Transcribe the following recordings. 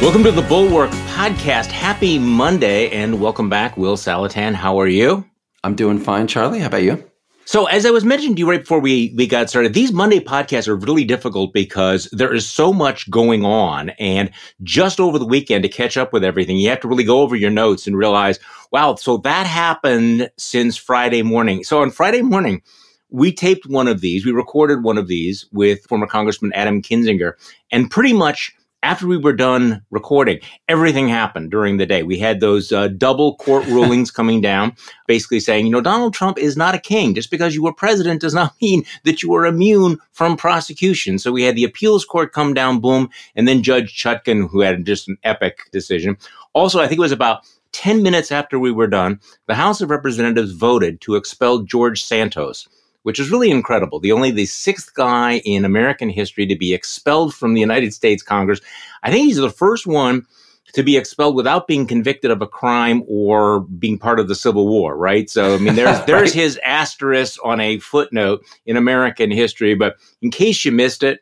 Welcome to the Bulwark Podcast. Happy Monday and welcome back, Will Saletan. How are you? I'm doing fine, Charlie. How about you? So, as I was mentioning to you right before we, we got started, these Monday podcasts are really difficult because there is so much going on. And just over the weekend to catch up with everything, you have to really go over your notes and realize, wow, so that happened since Friday morning. So, on Friday morning, we taped one of these, we recorded one of these with former Congressman Adam Kinzinger, and pretty much after we were done recording, everything happened during the day. We had those uh, double court rulings coming down, basically saying, you know, Donald Trump is not a king. Just because you were president does not mean that you are immune from prosecution. So we had the appeals court come down, boom, and then Judge Chutkan, who had just an epic decision. Also, I think it was about 10 minutes after we were done, the House of Representatives voted to expel George Santos which is really incredible. The only the sixth guy in American history to be expelled from the United States Congress. I think he's the first one to be expelled without being convicted of a crime or being part of the Civil War, right? So, I mean, there's there's right. his asterisk on a footnote in American history. But in case you missed it,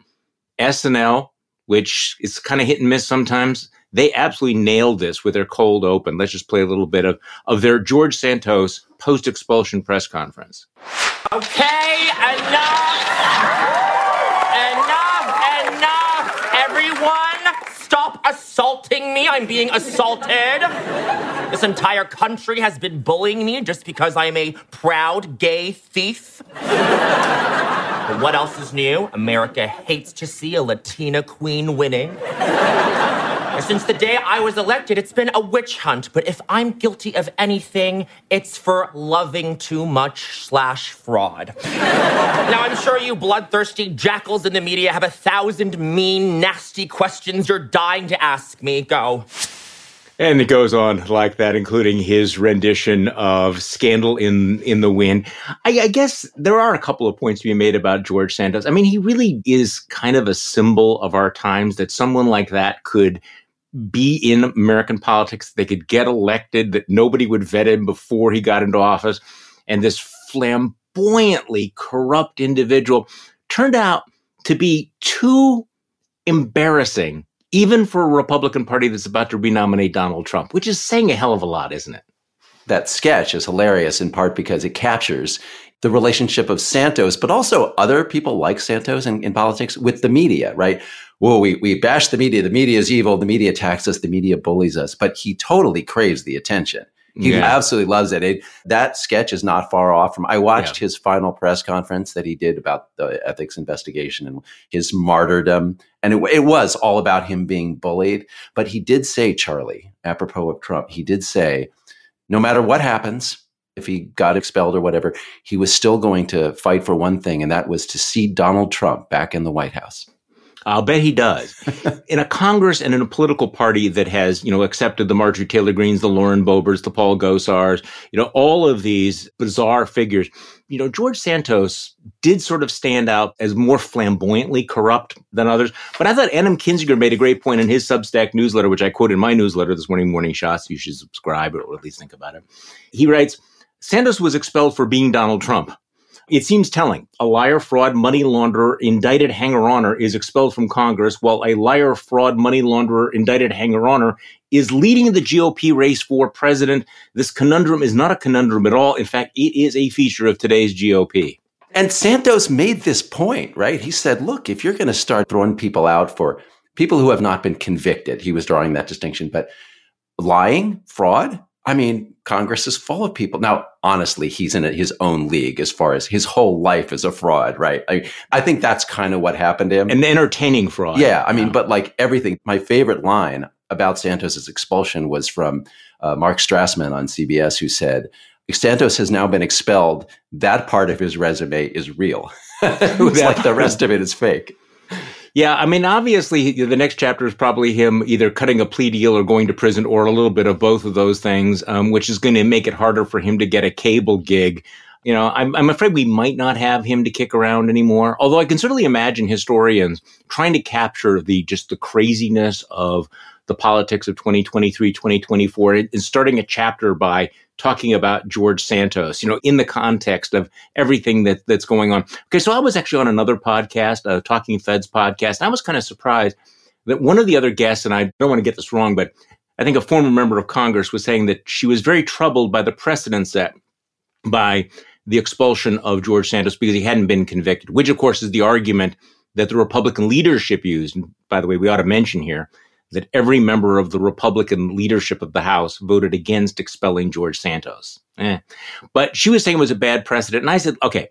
SNL, which is kind of hit and miss sometimes, they absolutely nailed this with their cold open. Let's just play a little bit of of their George Santos post expulsion press conference. Okay, enough. enough, enough. Everyone, stop assaulting me. I'm being assaulted. This entire country has been bullying me just because I am a proud gay thief. But what else is new? America hates to see a Latina queen winning. Since the day I was elected, it's been a witch hunt. But if I'm guilty of anything, it's for loving too much slash fraud. now, I'm sure you bloodthirsty jackals in the media have a thousand mean, nasty questions you're dying to ask me. Go. And it goes on like that, including his rendition of "Scandal in in the Wind." I, I, guess there are a couple of points to be made about George Santos. I mean, he really is kind of a symbol of our times. That someone like that could be in American politics. They could get elected, that nobody would vet him before he got into office. And this flamboyantly corrupt individual turned out to be too embarrassing, even for a Republican Party that's about to renominate Donald Trump, which is saying a hell of a lot, isn't it? That sketch is hilarious in part because it captures the relationship of Santos, but also other people like Santos in, in politics with the media, right? whoa, we, we bash the media. The media is evil. The media attacks us. The media bullies us. But he totally craves the attention. He yeah. absolutely loves it. it. That sketch is not far off from. I watched yeah. his final press conference that he did about the ethics investigation and his martyrdom, and it, it was all about him being bullied. But he did say, Charlie, apropos of Trump, he did say, no matter what happens, if he got expelled or whatever, he was still going to fight for one thing, and that was to see Donald Trump back in the White House. I'll bet he does. in a Congress and in a political party that has, you know, accepted the Marjorie Taylor Greens, the Lauren Boeberts, the Paul Gosars, you know, all of these bizarre figures, you know, George Santos did sort of stand out as more flamboyantly corrupt than others. But I thought Adam Kinzinger made a great point in his Substack newsletter, which I quote in my newsletter this morning, Morning Shots. You should subscribe or at least think about it. He writes, Santos was expelled for being Donald Trump. It seems telling. A liar, fraud, money launderer, indicted hanger oner is expelled from Congress, while a liar, fraud, money launderer, indicted hanger oner is leading the GOP race for president. This conundrum is not a conundrum at all. In fact, it is a feature of today's GOP. And Santos made this point, right? He said, look, if you're going to start throwing people out for people who have not been convicted, he was drawing that distinction, but lying, fraud, I mean, Congress is full of people. Now, honestly, he's in his own league as far as his whole life is a fraud, right? I, I think that's kind of what happened to him. An entertaining fraud. Yeah. I mean, yeah. but like everything, my favorite line about Santos's expulsion was from uh, Mark Strassmann on CBS, who said, Santos has now been expelled. That part of his resume is real. it was like the rest of it is fake. Yeah, I mean, obviously, the next chapter is probably him either cutting a plea deal or going to prison, or a little bit of both of those things, um, which is going to make it harder for him to get a cable gig. You know, I'm, I'm afraid we might not have him to kick around anymore. Although I can certainly imagine historians trying to capture the just the craziness of the politics of 2023, 2024, and starting a chapter by talking about George Santos, you know, in the context of everything that that's going on. Okay, so I was actually on another podcast, a Talking Feds podcast, I was kind of surprised that one of the other guests, and I don't want to get this wrong, but I think a former member of Congress was saying that she was very troubled by the precedent set by the expulsion of George Santos because he hadn't been convicted, which of course is the argument that the Republican leadership used. And by the way, we ought to mention here that every member of the Republican leadership of the House voted against expelling George Santos. Eh. But she was saying it was a bad precedent. And I said, okay,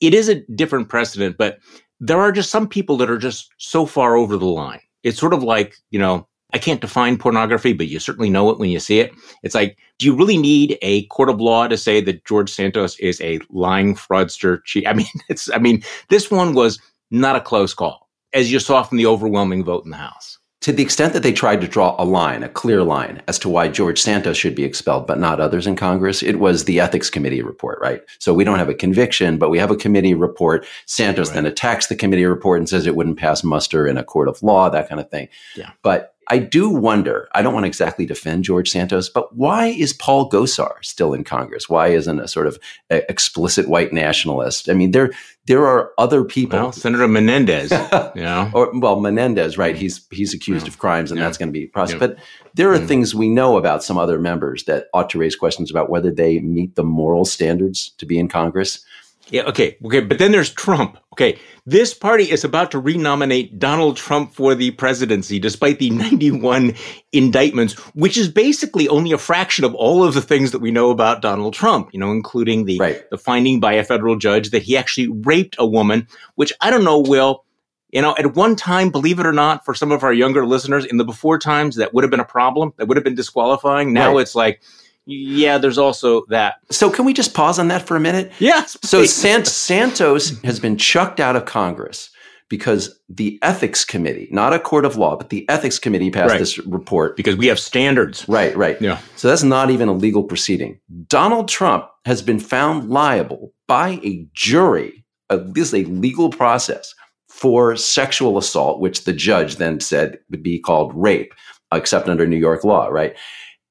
it is a different precedent, but there are just some people that are just so far over the line. It's sort of like, you know, I can't define pornography, but you certainly know it when you see it. It's like, do you really need a court of law to say that George Santos is a lying fraudster? I mean, it's, I mean, this one was not a close call, as you saw from the overwhelming vote in the House to the extent that they tried to draw a line, a clear line, as to why George Santos should be expelled, but not others in Congress, it was the ethics committee report, right? So we don't have a conviction, but we have a committee report. Santos right. then attacks the committee report and says it wouldn't pass muster in a court of law, that kind of thing. Yeah. But I do wonder, I don't want to exactly defend George Santos, but why is Paul Gosar still in Congress? Why isn't a sort of a explicit white nationalist? I mean, there there are other people. Well, Senator Menendez, you know. or well, Menendez, right? He's he's accused yeah. of crimes and yeah. that's going to be prosecuted. Yeah. But there are things we know about some other members that ought to raise questions about whether they meet the moral standards to be in Congress. Yeah, okay, okay. But then there's Trump. Okay, this party is about to renominate Donald Trump for the presidency, despite the 91 indictments, which is basically only a fraction of all of the things that we know about Donald Trump. You know, including the right. the finding by a federal judge that he actually raped a woman, which I don't know, Will. You know, at one time, believe it or not, for some of our younger listeners, in the before times, that would have been a problem. That would have been disqualifying. Now right. it's like yeah, there's also that. So can we just pause on that for a minute? Yes. So San- Santos has been chucked out of Congress because the ethics committee, not a court of law, but the ethics committee passed right. this report. Because we have standards. Right, right. Yeah. So that's not even a legal proceeding. Donald Trump has been found liable by a jury. Uh, this is a legal process for sexual assault, which the judge then said would be called rape, except under New York law, right?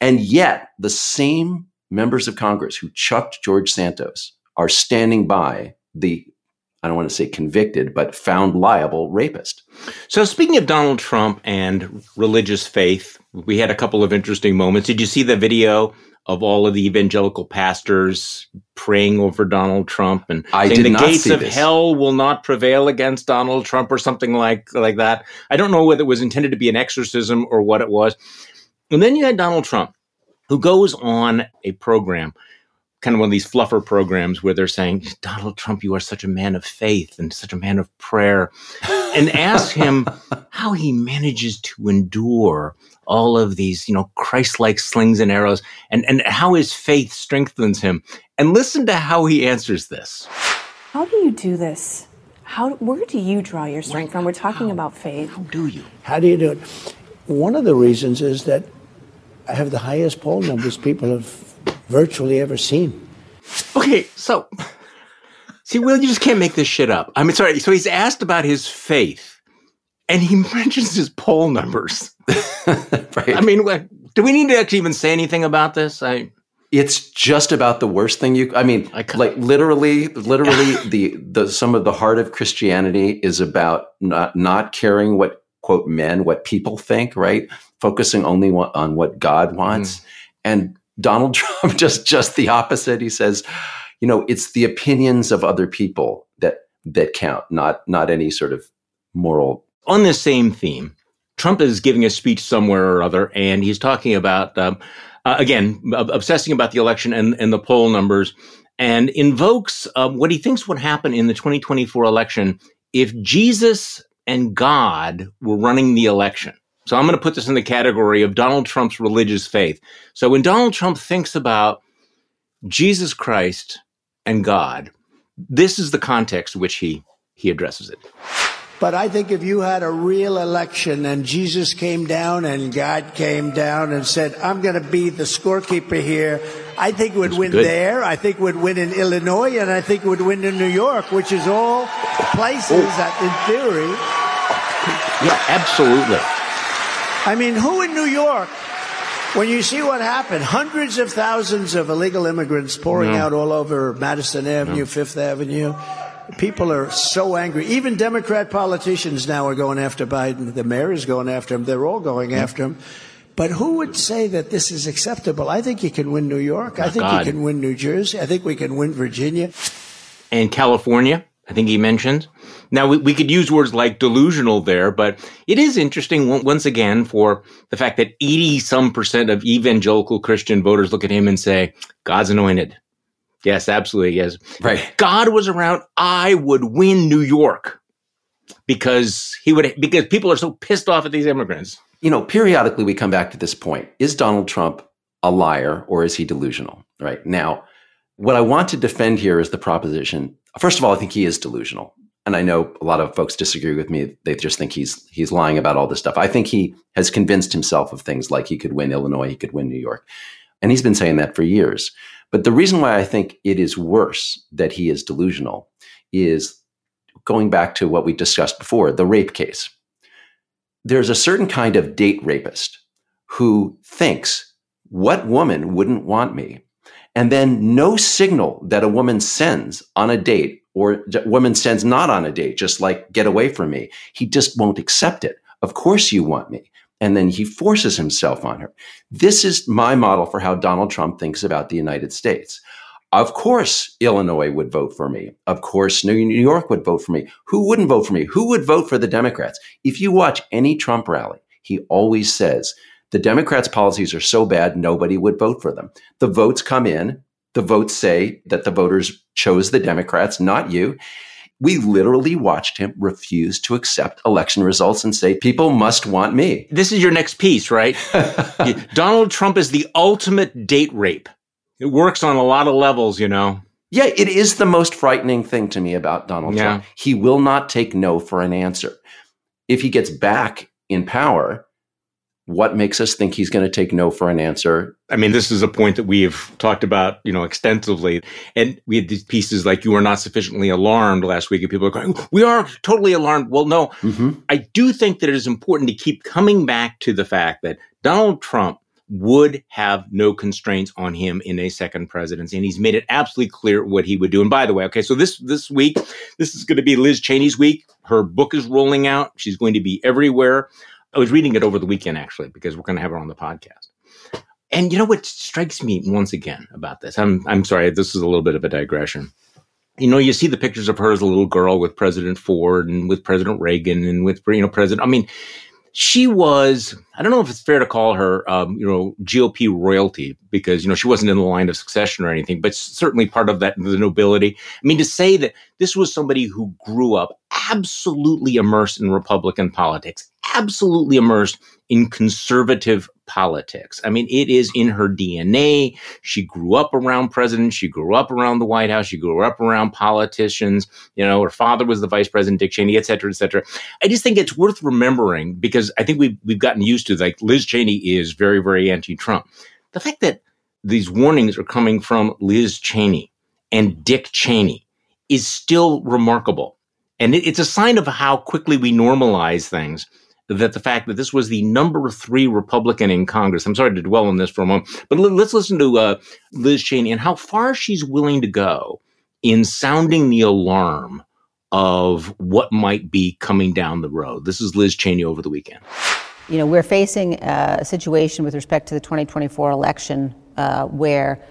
And yet, the same members of Congress who chucked George Santos are standing by the, I don't want to say convicted, but found liable rapist. So, speaking of Donald Trump and religious faith, we had a couple of interesting moments. Did you see the video of all of the evangelical pastors praying over Donald Trump and I saying the gates of this. hell will not prevail against Donald Trump or something like like that. I don't know whether it was intended to be an exorcism or what it was. And then you had Donald Trump, who goes on a program, kind of one of these fluffer programs where they're saying, Donald Trump, you are such a man of faith and such a man of prayer, and ask him how he manages to endure all of these, you know, Christ-like slings and arrows and, and how his faith strengthens him. And listen to how he answers this. How do you do this? How, where do you draw your strength from? We're talking how, about faith. How do you? How do you do it? One of the reasons is that I have the highest poll numbers people have virtually ever seen. Okay, so see, Will, you just can't make this shit up. I mean, sorry. So he's asked about his faith, and he mentions his poll numbers. right. I mean, what, do we need to actually even say anything about this? I. It's just about the worst thing you. I mean, I like literally, literally, the the some of the heart of Christianity is about not not caring what quote men, what people think, right? focusing only on what God wants. Mm. And Donald Trump just just the opposite. He says, you know, it's the opinions of other people that that count, not not any sort of moral. On the same theme, Trump is giving a speech somewhere or other, and he's talking about um, uh, again obsessing about the election and, and the poll numbers, and invokes um, what he thinks would happen in the 2024 election if Jesus and God were running the election. So I'm going to put this in the category of Donald Trump's religious faith. So when Donald Trump thinks about Jesus Christ and God, this is the context in which he, he addresses it. But I think if you had a real election and Jesus came down and God came down and said, I'm going to be the scorekeeper here, I think would win good. there. I think would win in Illinois and I think would win in New York, which is all places oh. that in theory. Yeah, absolutely. I mean, who in New York, when you see what happened, hundreds of thousands of illegal immigrants pouring no. out all over Madison Avenue, no. Fifth Avenue, people are so angry. Even Democrat politicians now are going after Biden. The mayor is going after him. They're all going after him. But who would say that this is acceptable? I think you can win New York. I think God. you can win New Jersey. I think we can win Virginia. And California, I think he mentioned. Now, we, we could use words like delusional there, but it is interesting once again for the fact that 80 some percent of evangelical Christian voters look at him and say, God's anointed. Yes, absolutely. Yes. Right. God was around. I would win New York because he would, because people are so pissed off at these immigrants you know, periodically we come back to this point. Is Donald Trump a liar or is he delusional? Right. Now, what I want to defend here is the proposition. First of all, I think he is delusional. And I know a lot of folks disagree with me. They just think he's he's lying about all this stuff. I think he has convinced himself of things like he could win Illinois, he could win New York. And he's been saying that for years. But the reason why I think it is worse that he is delusional is going back to what we discussed before, the rape case there's a certain kind of date rapist who thinks, what woman wouldn't want me? And then no signal that a woman sends on a date or a woman sends not on a date, just like get away from me. He just won't accept it. Of course you want me. And then he forces himself on her. This is my model for how Donald Trump thinks about the United States. Of course, Illinois would vote for me. Of course, New York would vote for me. Who wouldn't vote for me? Who would vote for the Democrats? If you watch any Trump rally, he always says the Democrats' policies are so bad, nobody would vote for them. The votes come in. The votes say that the voters chose the Democrats, not you. We literally watched him refuse to accept election results and say, people must want me. This is your next piece, right? Donald Trump is the ultimate date rape. It works on a lot of levels, you know. Yeah, it is the most frightening thing to me about Donald yeah. Trump. He will not take no for an answer. If he gets back in power, what makes us think he's going to take no for an answer? I mean, this is a point that we've talked about, you know, extensively. And we had these pieces like you are not sufficiently alarmed last week, and people are going, "We are totally alarmed." Well, no, mm-hmm. I do think that it is important to keep coming back to the fact that Donald Trump would have no constraints on him in a second presidency. And he's made it absolutely clear what he would do. And by the way, okay, so this this week, this is going to be Liz Cheney's week. Her book is rolling out. She's going to be everywhere. I was reading it over the weekend actually, because we're going to have her on the podcast. And you know what strikes me once again about this? I'm I'm sorry, this is a little bit of a digression. You know, you see the pictures of her as a little girl with President Ford and with President Reagan and with you know President. I mean, she was i don't know if it's fair to call her um, you know gop royalty because you know she wasn't in the line of succession or anything but certainly part of that the nobility i mean to say that this was somebody who grew up absolutely immersed in republican politics absolutely immersed in conservative politics. I mean, it is in her DNA. She grew up around presidents. She grew up around the White House. She grew up around politicians. You know, her father was the vice president, Dick Cheney, et cetera, et cetera. I just think it's worth remembering because I think we've, we've gotten used to like Liz Cheney is very, very anti-Trump. The fact that these warnings are coming from Liz Cheney and Dick Cheney is still remarkable. And it, it's a sign of how quickly we normalize things that the fact that this was the number three Republican in Congress. I'm sorry to dwell on this for a moment, but let's listen to uh, Liz Cheney and how far she's willing to go in sounding the alarm of what might be coming down the road. This is Liz Cheney over the weekend. You know, we're facing a situation with respect to the 2024 election uh, where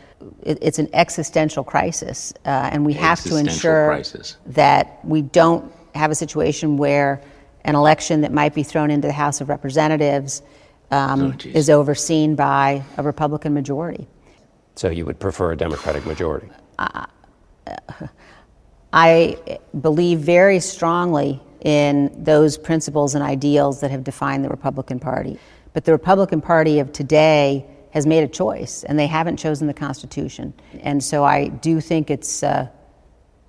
it's an existential crisis, uh, and we have to ensure crisis. that we don't have a situation where an election that might be thrown into the House of Representatives um, oh, is overseen by a Republican majority. So you would prefer a Democratic majority? Uh, I believe very strongly in those principles and ideals that have defined the Republican Party. But the Republican Party of today has made a choice, and they haven't chosen the Constitution. And so I do think it's, uh,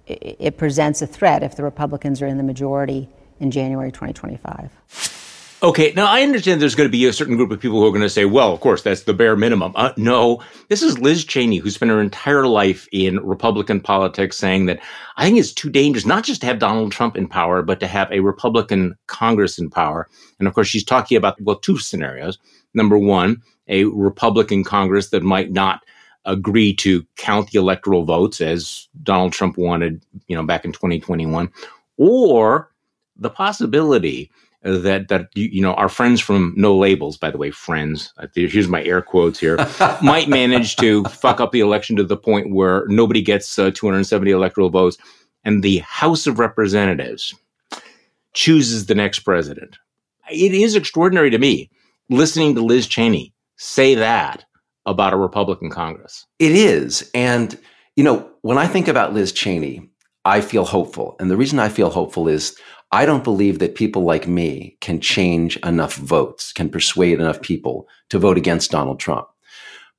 it presents a threat if the Republicans are in the majority in January 2025. Okay, now I understand there's going to be a certain group of people who are going to say, well, of course, that's the bare minimum. Uh, no, this is Liz Cheney, who spent her entire life in Republican politics, saying that I think it's too dangerous not just to have Donald Trump in power, but to have a Republican Congress in power. And of course, she's talking about, well, two scenarios. Number one, a Republican Congress that might not agree to count the electoral votes as Donald Trump wanted, you know, back in 2021, or the possibility that that you know our friends from No Labels, by the way, friends. Here's my air quotes here. might manage to fuck up the election to the point where nobody gets uh, 270 electoral votes, and the House of Representatives chooses the next president. It is extraordinary to me listening to Liz Cheney say that about a Republican Congress. It is, and you know when I think about Liz Cheney, I feel hopeful, and the reason I feel hopeful is I don't believe that people like me can change enough votes, can persuade enough people to vote against Donald Trump.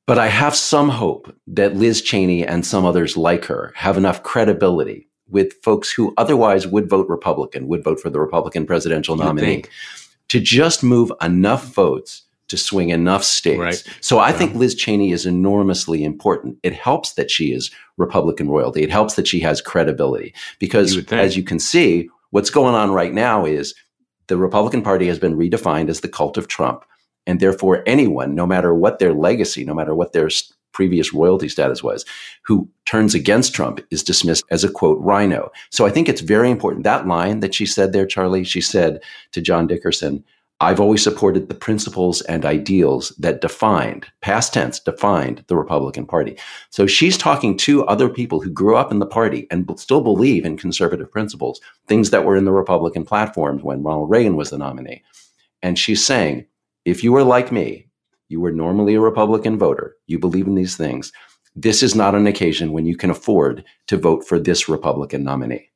But I have some hope that Liz Cheney and some others like her have enough credibility with folks who otherwise would vote Republican, would vote for the Republican presidential nominee, to just move enough votes to swing enough states. Right. So I yeah. think Liz Cheney is enormously important. It helps that she is Republican royalty. It helps that she has credibility because, you as you can see, What's going on right now is the Republican Party has been redefined as the cult of Trump. And therefore, anyone, no matter what their legacy, no matter what their previous royalty status was, who turns against Trump is dismissed as a quote rhino. So I think it's very important. That line that she said there, Charlie, she said to John Dickerson, I've always supported the principles and ideals that defined, past tense, defined the Republican Party. So she's talking to other people who grew up in the party and still believe in conservative principles, things that were in the Republican platforms when Ronald Reagan was the nominee. And she's saying, if you were like me, you were normally a Republican voter, you believe in these things, this is not an occasion when you can afford to vote for this Republican nominee.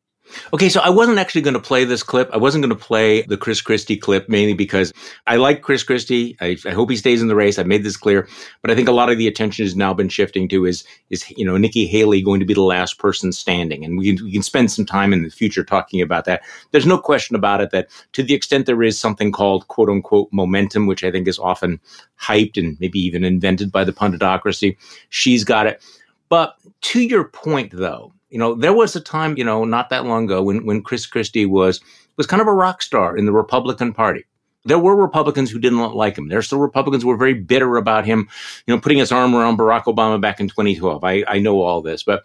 Okay, so I wasn't actually going to play this clip. I wasn't going to play the Chris Christie clip mainly because I like Chris Christie. I, I, hope he stays in the race. I've made this clear, but I think a lot of the attention has now been shifting to is is you know Nikki Haley going to be the last person standing, and we we can spend some time in the future talking about that. There's no question about it that to the extent there is something called quote unquote momentum, which I think is often hyped and maybe even invented by the punditocracy, she's got it. But to your point, though, you know, there was a time, you know, not that long ago when, when Chris Christie was was kind of a rock star in the Republican Party. There were Republicans who didn't like him. There are still Republicans who were very bitter about him, you know, putting his arm around Barack Obama back in 2012. I, I know all this, but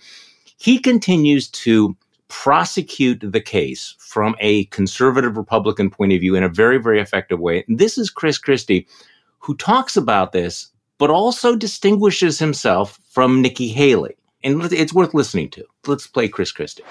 he continues to prosecute the case from a conservative Republican point of view in a very, very effective way. And this is Chris Christie, who talks about this, but also distinguishes himself from Nikki Haley and it's worth listening to. Let's play Chris Christie.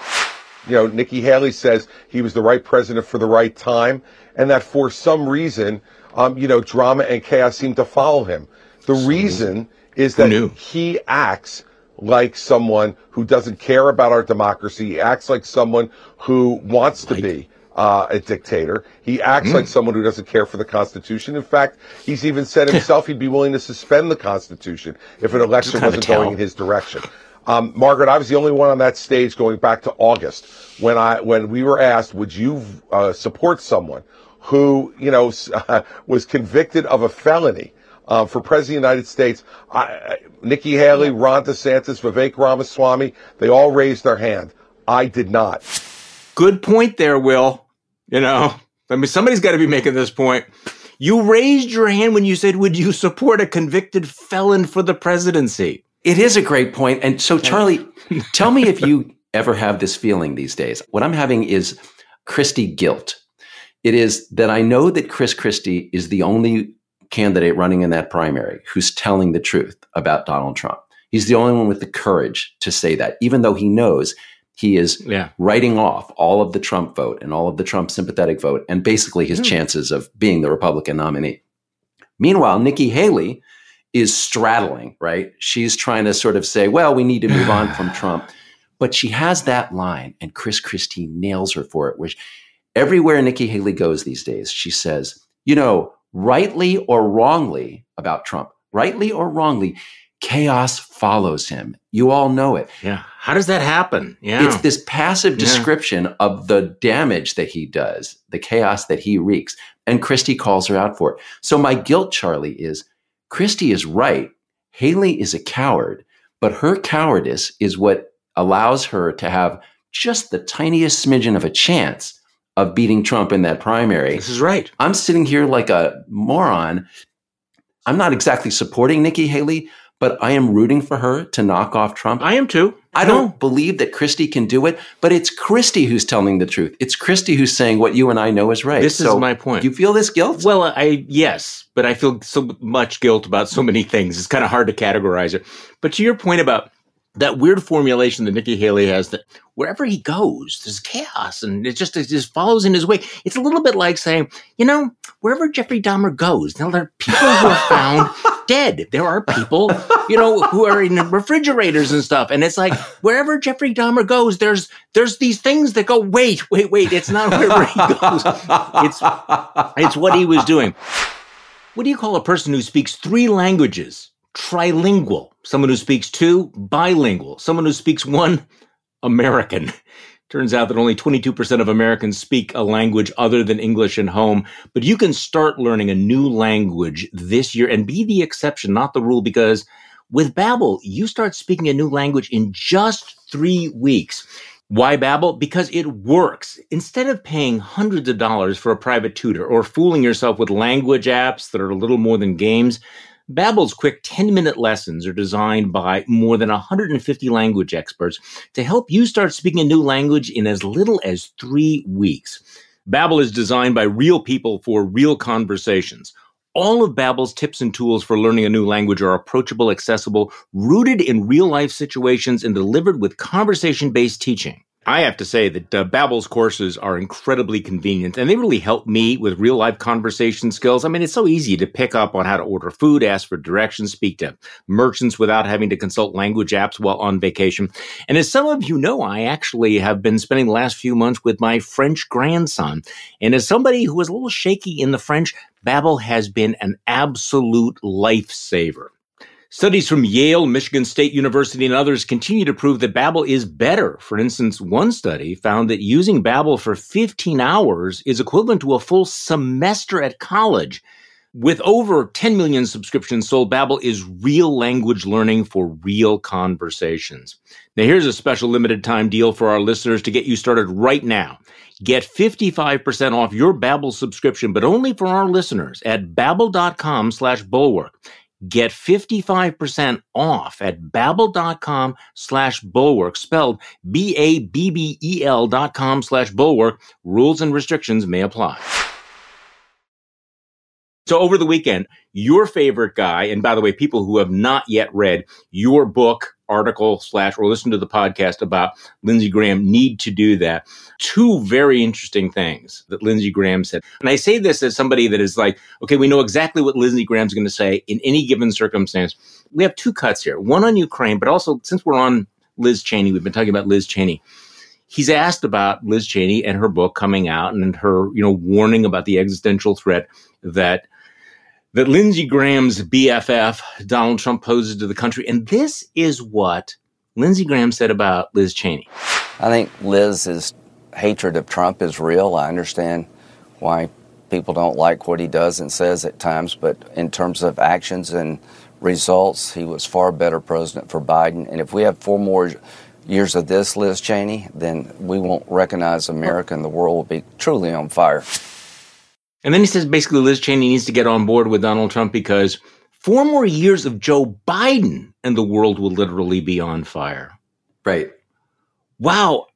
You know, Nikki Haley says he was the right president for the right time, and that for some reason, um, you know, drama and chaos seem to follow him. The reason is that he acts like someone who doesn't care about our democracy. He acts like someone who wants to be uh, a dictator. He acts mm. like someone who doesn't care for the Constitution. In fact, he's even said himself he'd be willing to suspend the Constitution if an election wasn't going in his direction. Um, Margaret, I was the only one on that stage going back to August when I when we were asked, would you uh, support someone who you know uh, was convicted of a felony uh, for president of the United States? I, Nikki Haley, Ron DeSantis, Vivek Ramaswamy, they all raised their hand. I did not. Good point there, Will. You know, I mean, somebody's got to be making this point. You raised your hand when you said, "Would you support a convicted felon for the presidency?" It is a great point. And so, Charlie, tell me if you ever have this feeling these days. What I'm having is Christie guilt. It is that I know that Chris Christie is the only candidate running in that primary who's telling the truth about Donald Trump. He's the only one with the courage to say that, even though he knows he is yeah. writing off all of the Trump vote and all of the Trump sympathetic vote and basically his mm. chances of being the Republican nominee. Meanwhile, Nikki Haley is straddling, right? She's trying to sort of say, well, we need to move on from Trump. But she has that line, and Chris Christie nails her for it, which everywhere Nikki Haley goes these days, she says, you know, rightly or wrongly about Trump, rightly or wrongly, chaos follows him. You all know it. Yeah. How does that happen? Yeah. It's this passive description yeah. of the damage that he does, the chaos that he wreaks. And Christie calls her out for it. So my guilt, Charlie, is Christie is right. Haley is a coward, but her cowardice is what allows her to have just the tiniest smidgen of a chance of beating Trump in that primary. This is right. I'm sitting here like a moron. I'm not exactly supporting Nikki Haley, but I am rooting for her to knock off Trump. I am too. I don't no. believe that Christie can do it, but it's Christie who's telling the truth. It's Christie who's saying what you and I know is right. This so is my point. Do you feel this guilt? Well, I yes, but I feel so much guilt about so many things. It's kind of hard to categorize it. But to your point about that weird formulation that Nikki Haley has that wherever he goes, there's chaos and it just, it just follows in his way. It's a little bit like saying, you know, wherever Jeffrey Dahmer goes, now there are people who are found dead. There are people, you know, who are in refrigerators and stuff. And it's like wherever Jeffrey Dahmer goes, there's there's these things that go, wait, wait, wait, it's not wherever he goes. It's it's what he was doing. What do you call a person who speaks three languages? Trilingual, someone who speaks two, bilingual, someone who speaks one, American. Turns out that only 22% of Americans speak a language other than English at home, but you can start learning a new language this year and be the exception, not the rule, because with Babbel, you start speaking a new language in just three weeks. Why Babbel? Because it works. Instead of paying hundreds of dollars for a private tutor or fooling yourself with language apps that are a little more than games, Babbel's quick 10-minute lessons are designed by more than 150 language experts to help you start speaking a new language in as little as 3 weeks. Babbel is designed by real people for real conversations. All of Babbel's tips and tools for learning a new language are approachable, accessible, rooted in real-life situations and delivered with conversation-based teaching. I have to say that uh, Babbel's courses are incredibly convenient and they really help me with real life conversation skills. I mean, it's so easy to pick up on how to order food, ask for directions, speak to merchants without having to consult language apps while on vacation. And as some of you know, I actually have been spending the last few months with my French grandson. And as somebody who is a little shaky in the French, Babbel has been an absolute lifesaver. Studies from Yale, Michigan State University, and others continue to prove that Babbel is better. For instance, one study found that using Babbel for 15 hours is equivalent to a full semester at college. With over 10 million subscriptions sold, Babbel is real language learning for real conversations. Now here's a special limited time deal for our listeners to get you started right now. Get 55% off your Babbel subscription, but only for our listeners at babbel.com slash bulwark. Get 55% off at babbel.com slash bulwark, spelled B-A-B-B-E-L dot com slash bulwark. Rules and restrictions may apply. So over the weekend, your favorite guy, and by the way, people who have not yet read your book, article slash or listen to the podcast about Lindsey Graham need to do that. Two very interesting things that Lindsey Graham said. And I say this as somebody that is like, okay, we know exactly what Lindsey Graham's going to say in any given circumstance. We have two cuts here, one on Ukraine, but also since we're on Liz Cheney, we've been talking about Liz Cheney. He's asked about Liz Cheney and her book coming out and her, you know, warning about the existential threat that that Lindsey Graham's BFF, Donald Trump, poses to the country. And this is what Lindsey Graham said about Liz Cheney. I think Liz's hatred of Trump is real. I understand why people don't like what he does and says at times, but in terms of actions and results, he was far better president for Biden. And if we have four more years of this, Liz Cheney, then we won't recognize America and the world will be truly on fire. And then he says basically Liz Cheney needs to get on board with Donald Trump because four more years of Joe Biden and the world will literally be on fire. Right. Wow.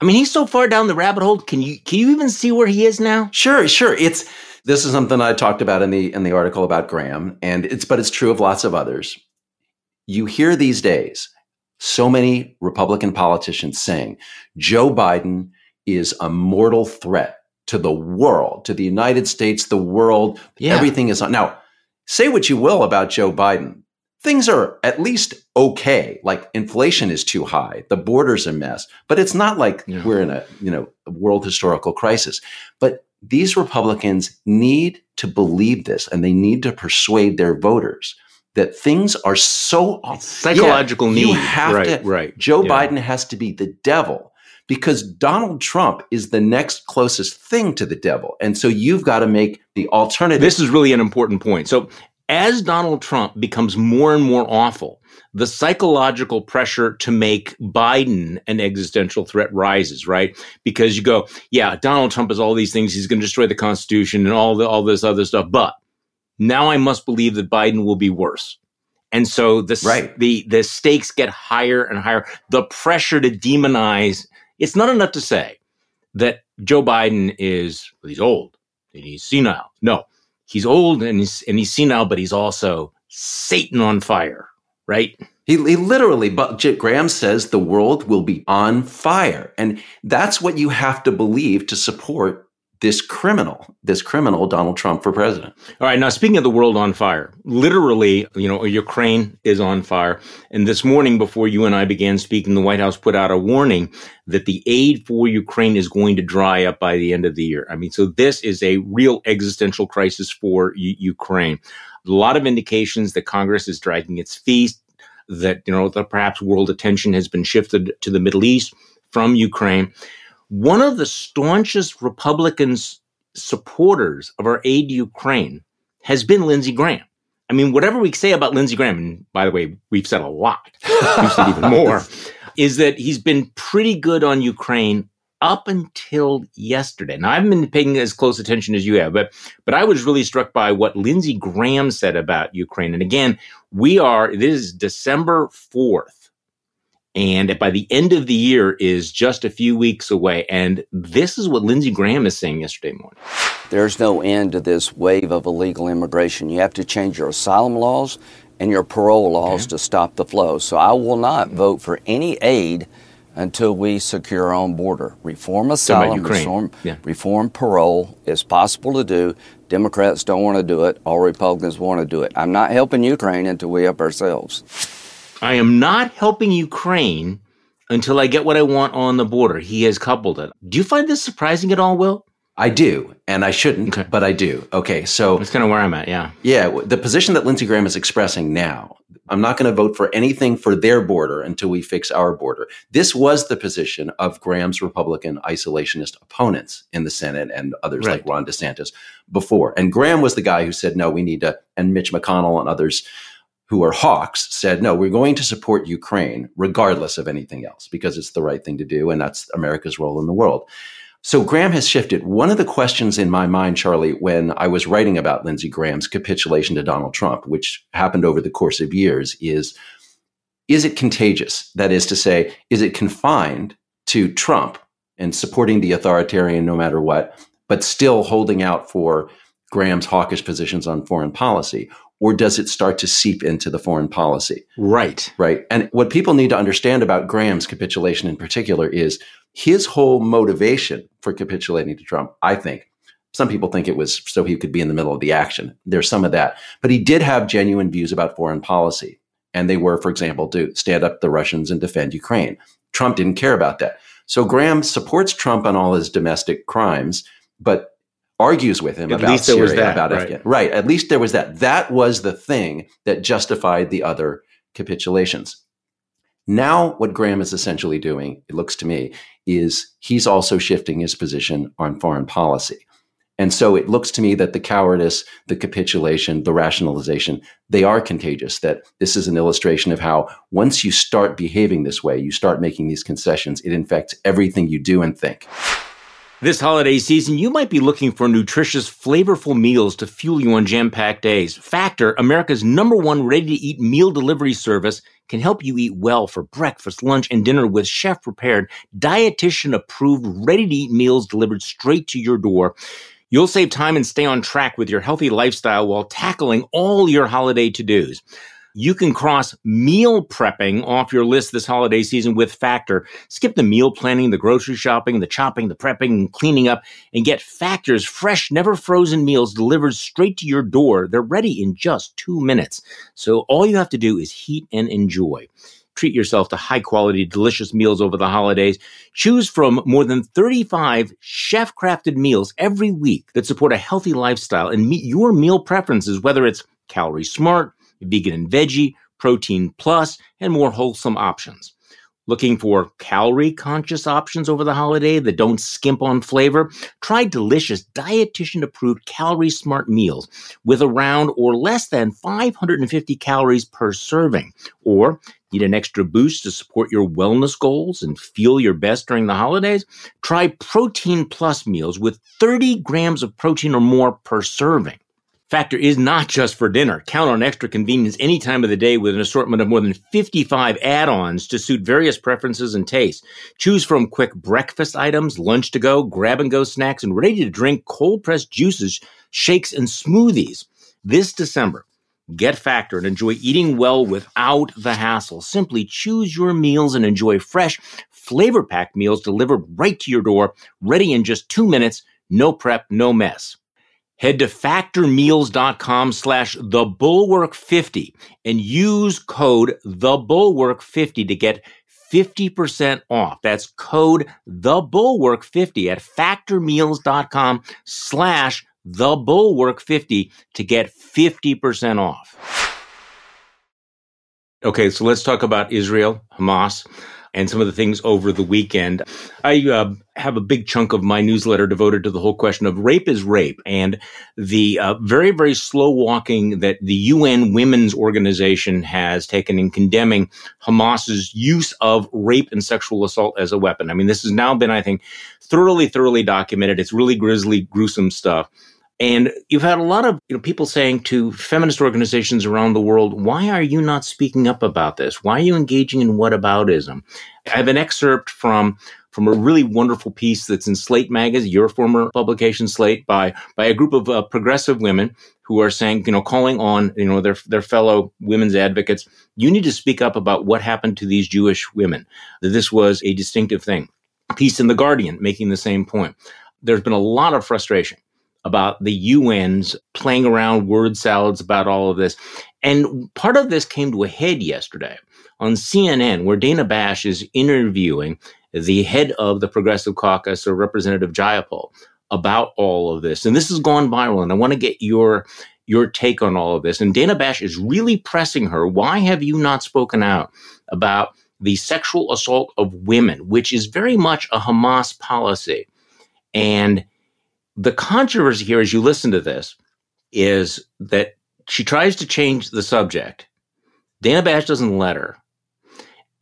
I mean, he's so far down the rabbit hole. Can you can you even see where he is now? Sure, sure. It's this is something I talked about in the in the article about Graham, and it's but it's true of lots of others. You hear these days so many Republican politicians saying Joe Biden is a mortal threat to the world, to the United States, the world. Yeah. Everything is on. Now, say what you will about Joe Biden. Things are at least okay. Like inflation is too high, the border's a mess, but it's not like yeah. we're in a you know a world historical crisis. But these Republicans need to believe this, and they need to persuade their voters that things are so psychological yeah, need. You have right, to. Right. Joe yeah. Biden has to be the devil because Donald Trump is the next closest thing to the devil. And so you've got to make the alternative. This is really an important point. So as Donald Trump becomes more and more awful, the psychological pressure to make Biden an existential threat rises, right? Because you go, yeah, Donald Trump is all these things. He's going to destroy the Constitution and all the, all this other stuff. But now I must believe that Biden will be worse. And so the, right. the, the stakes get higher and higher. The pressure to demonize, it's not enough to say that Joe Biden is, he's old and he's senile. No, he's old and he's, and he's senile, but he's also Satan on fire, right? He, he literally, but Graham says the world will be on fire. And that's what you have to believe to support this criminal, this criminal Donald Trump for president. All right. Now, speaking of the world on fire, literally, you know, Ukraine is on fire. And this morning, before you and I began speaking, the White House put out a warning that the aid for Ukraine is going to dry up by the end of the year. I mean, so this is a real existential crisis for U- Ukraine. A lot of indications that Congress is dragging its feet, that, you know, that perhaps world attention has been shifted to the Middle East from Ukraine one of the staunchest Republican supporters of our aid to Ukraine has been Lindsey Graham. I mean, whatever we say about Lindsey Graham, and by the way, we've said a lot, we've said even more, is that he's been pretty good on Ukraine up until yesterday. Now, I haven't been paying as close attention as you have, but but I was really struck by what Lindsey Graham said about Ukraine. And again, we are this is December fourth and by the end of the year is just a few weeks away. And this is what Lindsey Graham is saying yesterday morning. There's no end to this wave of illegal immigration. You have to change your asylum laws and your parole laws okay. to stop the flow. So I will not vote for any aid until we secure our own border. Reform asylum, reform, yeah. reform parole is possible to do. Democrats don't want to do it. All Republicans want to do it. I'm not helping Ukraine until we help ourselves. I am not helping Ukraine until I get what I want on the border. He has coupled it. Do you find this surprising at all, Will? I do, and I shouldn't, okay. but I do. Okay, so that's kind of where I'm at. Yeah, yeah. The position that Lindsey Graham is expressing now, I'm not going to vote for anything for their border until we fix our border. This was the position of Graham's Republican isolationist opponents in the Senate and others right. like Ron DeSantis before. And Graham was the guy who said, "No, we need to," and Mitch McConnell and others who are hawks said, no, we're going to support Ukraine regardless of anything else because it's the right thing to do. And that's America's role in the world. So Graham has shifted. One of the questions in my mind, Charlie, when I was writing about Lindsey Graham's capitulation to Donald Trump, which happened over the course of years, is is it contagious? That is to say, is it confined to Trump and supporting the authoritarian no matter what, but still holding out for Graham's hawkish positions on foreign policy? Or does it start to seep into the foreign policy? Right. Right. And what people need to understand about Graham's capitulation in particular is his whole motivation for capitulating to Trump, I think. Some people think it was so he could be in the middle of the action. There's some of that. But he did have genuine views about foreign policy. And they were, for example, to stand up the Russians and defend Ukraine. Trump didn't care about that. So Graham supports Trump on all his domestic crimes, but argues with him at about Syria, that, about right. Afghanistan. Right. At least there was that. That was the thing that justified the other capitulations. Now, what Graham is essentially doing, it looks to me, is he's also shifting his position on foreign policy. And so it looks to me that the cowardice, the capitulation, the rationalization, they are contagious. That this is an illustration of how once you start behaving this way, you start making these concessions, it infects everything you do and think. This holiday season, you might be looking for nutritious, flavorful meals to fuel you on jam packed days. Factor, America's number one ready to eat meal delivery service, can help you eat well for breakfast, lunch, and dinner with chef prepared, dietitian approved, ready to eat meals delivered straight to your door. You'll save time and stay on track with your healthy lifestyle while tackling all your holiday to dos you can cross meal prepping off your list this holiday season with Factor. Skip the meal planning, the grocery shopping, the chopping, the prepping, and cleaning up, and get Factor's fresh, never frozen meals delivered straight to your door. They're ready in just two minutes. So all you have to do is heat and enjoy. Treat yourself to high quality, delicious meals over the holidays. Choose from more than 35 chef crafted meals every week that support a healthy lifestyle and meet your meal preferences, whether it's calorie smart, vegan and veggie, protein plus, and more wholesome options. Looking for calorie conscious options over the holiday that don't skimp on flavor? Try delicious dietitian approved calorie smart meals with around or less than 550 calories per serving. Or need an extra boost to support your wellness goals and feel your best during the holidays? Try protein plus meals with 30 grams of protein or more per serving. Factor is not just for dinner. Count on extra convenience any time of the day with an assortment of more than 55 add-ons to suit various preferences and tastes. Choose from quick breakfast items, lunch to go, grab and go snacks, and ready to drink cold pressed juices, shakes, and smoothies. This December, get Factor and enjoy eating well without the hassle. Simply choose your meals and enjoy fresh, flavor packed meals delivered right to your door, ready in just two minutes. No prep, no mess. Head to factormeals.com slash the bulwark 50 and use code the bulwark 50 to get 50% off. That's code the bulwark 50 at factormeals.com slash the bulwark 50 to get 50% off. Okay, so let's talk about Israel, Hamas and some of the things over the weekend. I uh, have a big chunk of my newsletter devoted to the whole question of rape is rape and the uh, very, very slow walking that the UN Women's Organization has taken in condemning Hamas's use of rape and sexual assault as a weapon. I mean, this has now been, I think, thoroughly, thoroughly documented. It's really grisly, gruesome stuff. And you've had a lot of you know, people saying to feminist organizations around the world, why are you not speaking up about this? Why are you engaging in whataboutism? I have an excerpt from from a really wonderful piece that's in Slate magazine, your former publication Slate, by by a group of uh, progressive women who are saying, you know, calling on, you know, their their fellow women's advocates, you need to speak up about what happened to these Jewish women. That this was a distinctive thing. Piece in the Guardian making the same point. There's been a lot of frustration about the UN's playing around word salads about all of this. And part of this came to a head yesterday on CNN, where Dana Bash is interviewing the head of the Progressive Caucus, or Representative Jayapal, about all of this. And this has gone viral, and I want to get your your take on all of this. And Dana Bash is really pressing her. Why have you not spoken out about the sexual assault of women, which is very much a Hamas policy? And the controversy here, as you listen to this, is that she tries to change the subject. Dana Bash doesn't let her.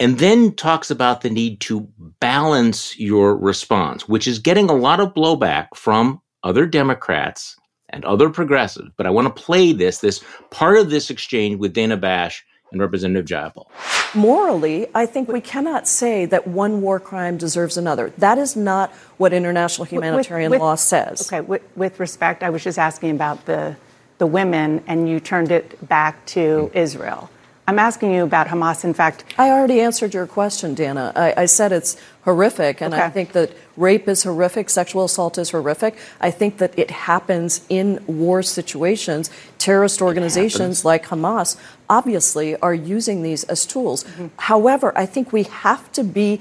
And then talks about the need to balance your response, which is getting a lot of blowback from other Democrats and other progressives. But I want to play this, this part of this exchange with Dana Bash and Representative Jayapal. Morally, I think we cannot say that one war crime deserves another. That is not what international humanitarian with, with, law says. Okay, with, with, respect, I was just asking about the the women, and you turned it back to mm. Israel. I'm asking you about Hamas. In fact, I already answered your question, Dana. I, I said it's horrific, and okay. I think that rape is horrific, sexual assault is horrific. I think that it happens in war situations. Terrorist organizations like Hamas obviously are using these as tools. Mm-hmm. However, I think we have to be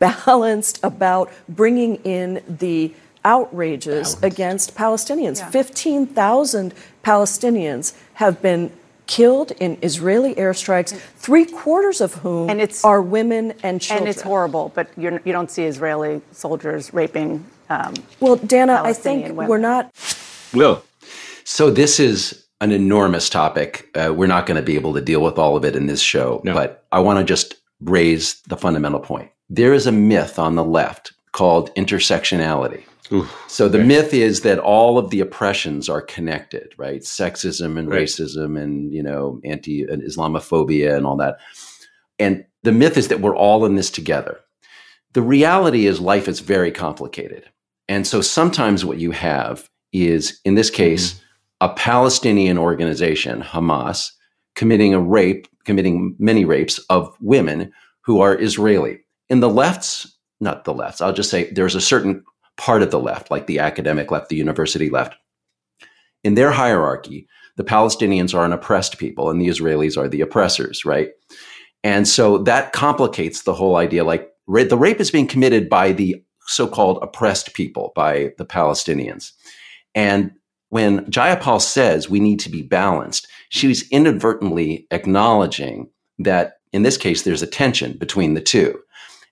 balanced about bringing in the outrages Balance. against Palestinians. Yeah. 15,000 Palestinians have been killed in Israeli airstrikes, three quarters of whom and it's, are women and children. And it's horrible, but you're, you do not see Israeli soldiers raping. Um, well, Dana, I think women. we're not. Will. So this is an enormous topic. Uh, we're not going to be able to deal with all of it in this show, no. but I want to just raise the fundamental point. There is a myth on the left called intersectionality. Oof, so the myth is that all of the oppressions are connected, right? Sexism and right. racism and you know anti Islamophobia and all that. And the myth is that we're all in this together. The reality is life is very complicated. And so sometimes what you have is in this case mm-hmm. a Palestinian organization, Hamas, committing a rape, committing many rapes of women who are Israeli. In the lefts, not the lefts, I'll just say there's a certain part of the left, like the academic left, the university left. In their hierarchy, the Palestinians are an oppressed people and the Israelis are the oppressors, right? And so that complicates the whole idea. Like the rape is being committed by the so called oppressed people, by the Palestinians. And when Jayapal says we need to be balanced, she's inadvertently acknowledging that in this case, there's a tension between the two.